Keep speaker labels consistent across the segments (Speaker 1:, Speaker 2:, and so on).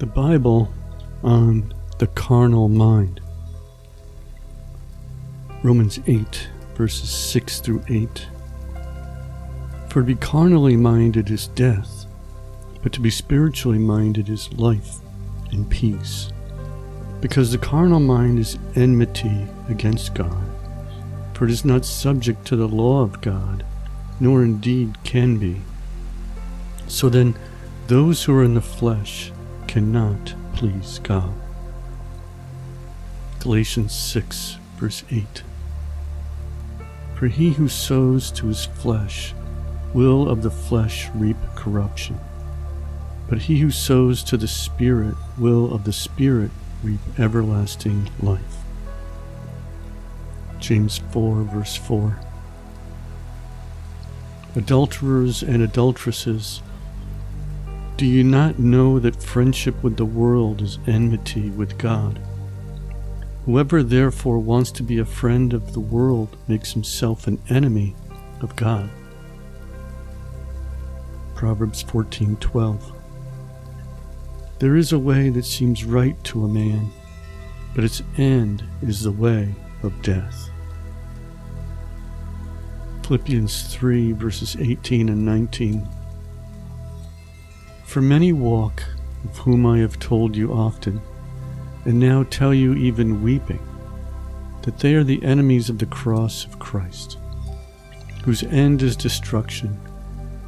Speaker 1: The Bible on the carnal mind. Romans 8, verses 6 through 8. For to be carnally minded is death, but to be spiritually minded is life and peace. Because the carnal mind is enmity against God, for it is not subject to the law of God, nor indeed can be. So then, those who are in the flesh cannot please God. Galatians 6, verse 8. For he who sows to his flesh will of the flesh reap corruption, but he who sows to the Spirit will of the Spirit reap everlasting life. James 4, verse 4. Adulterers and adulteresses, do you not know that friendship with the world is enmity with God? Whoever therefore wants to be a friend of the world makes himself an enemy of God. Proverbs 14:12 There is a way that seems right to a man, but its end is the way of death. Philippians 3 verses 18 and 19 For many walk, of whom I have told you often, and now tell you even weeping, that they are the enemies of the cross of Christ, whose end is destruction,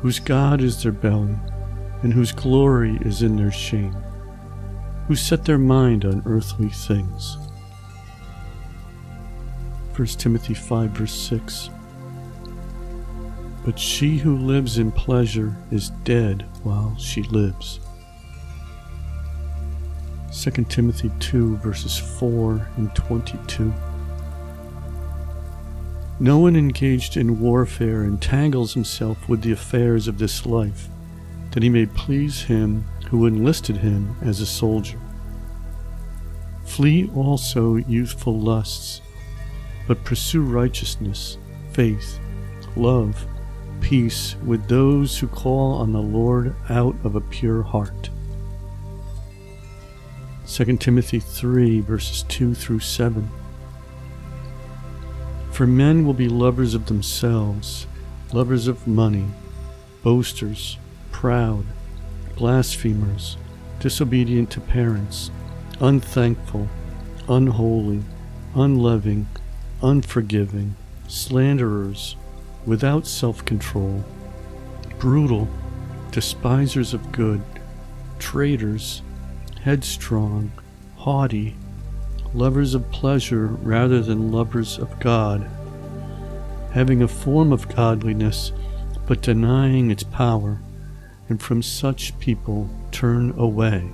Speaker 1: whose God is their belly, and whose glory is in their shame, who set their mind on earthly things. 1 Timothy 5 verse 6 But she who lives in pleasure is dead while she lives. 2 Timothy 2 verses 4 and 22 No one engaged in warfare entangles himself with the affairs of this life, that he may please him who enlisted him as a soldier. Flee also youthful lusts, but pursue righteousness, faith, love, peace with those who call on the Lord out of a pure heart. 2 Timothy 3 verses 2 through 7. For men will be lovers of themselves, lovers of money, boasters, proud, blasphemers, disobedient to parents, unthankful, unholy, unloving, unforgiving, slanderers, without self control, brutal, despisers of good, traitors, headstrong, haughty, lovers of pleasure rather than lovers of God, having a form of godliness but denying its power, and from such people turn away.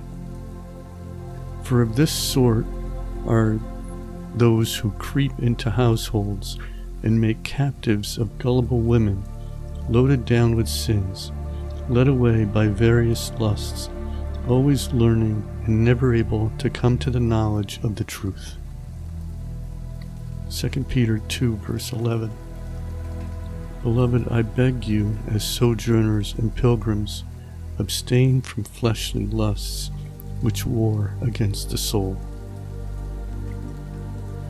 Speaker 1: For of this sort are those who creep into households and make captives of gullible women, loaded down with sins, led away by various lusts, always learning and never able to come to the knowledge of the truth. 2 Peter 2, verse 11. Beloved, I beg you, as sojourners and pilgrims, abstain from fleshly lusts which war against the soul.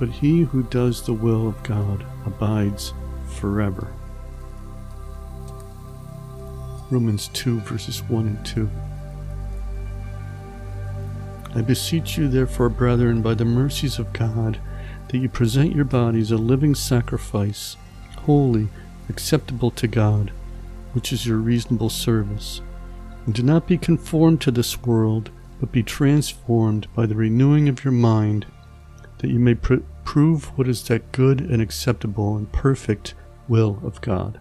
Speaker 1: but he who does the will of God abides forever. Romans 2, verses 1 and 2. I beseech you, therefore, brethren, by the mercies of God, that you present your bodies a living sacrifice, holy, acceptable to God, which is your reasonable service. And do not be conformed to this world, but be transformed by the renewing of your mind that you may pr- prove what is that good and acceptable and perfect will of God.